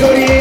소리.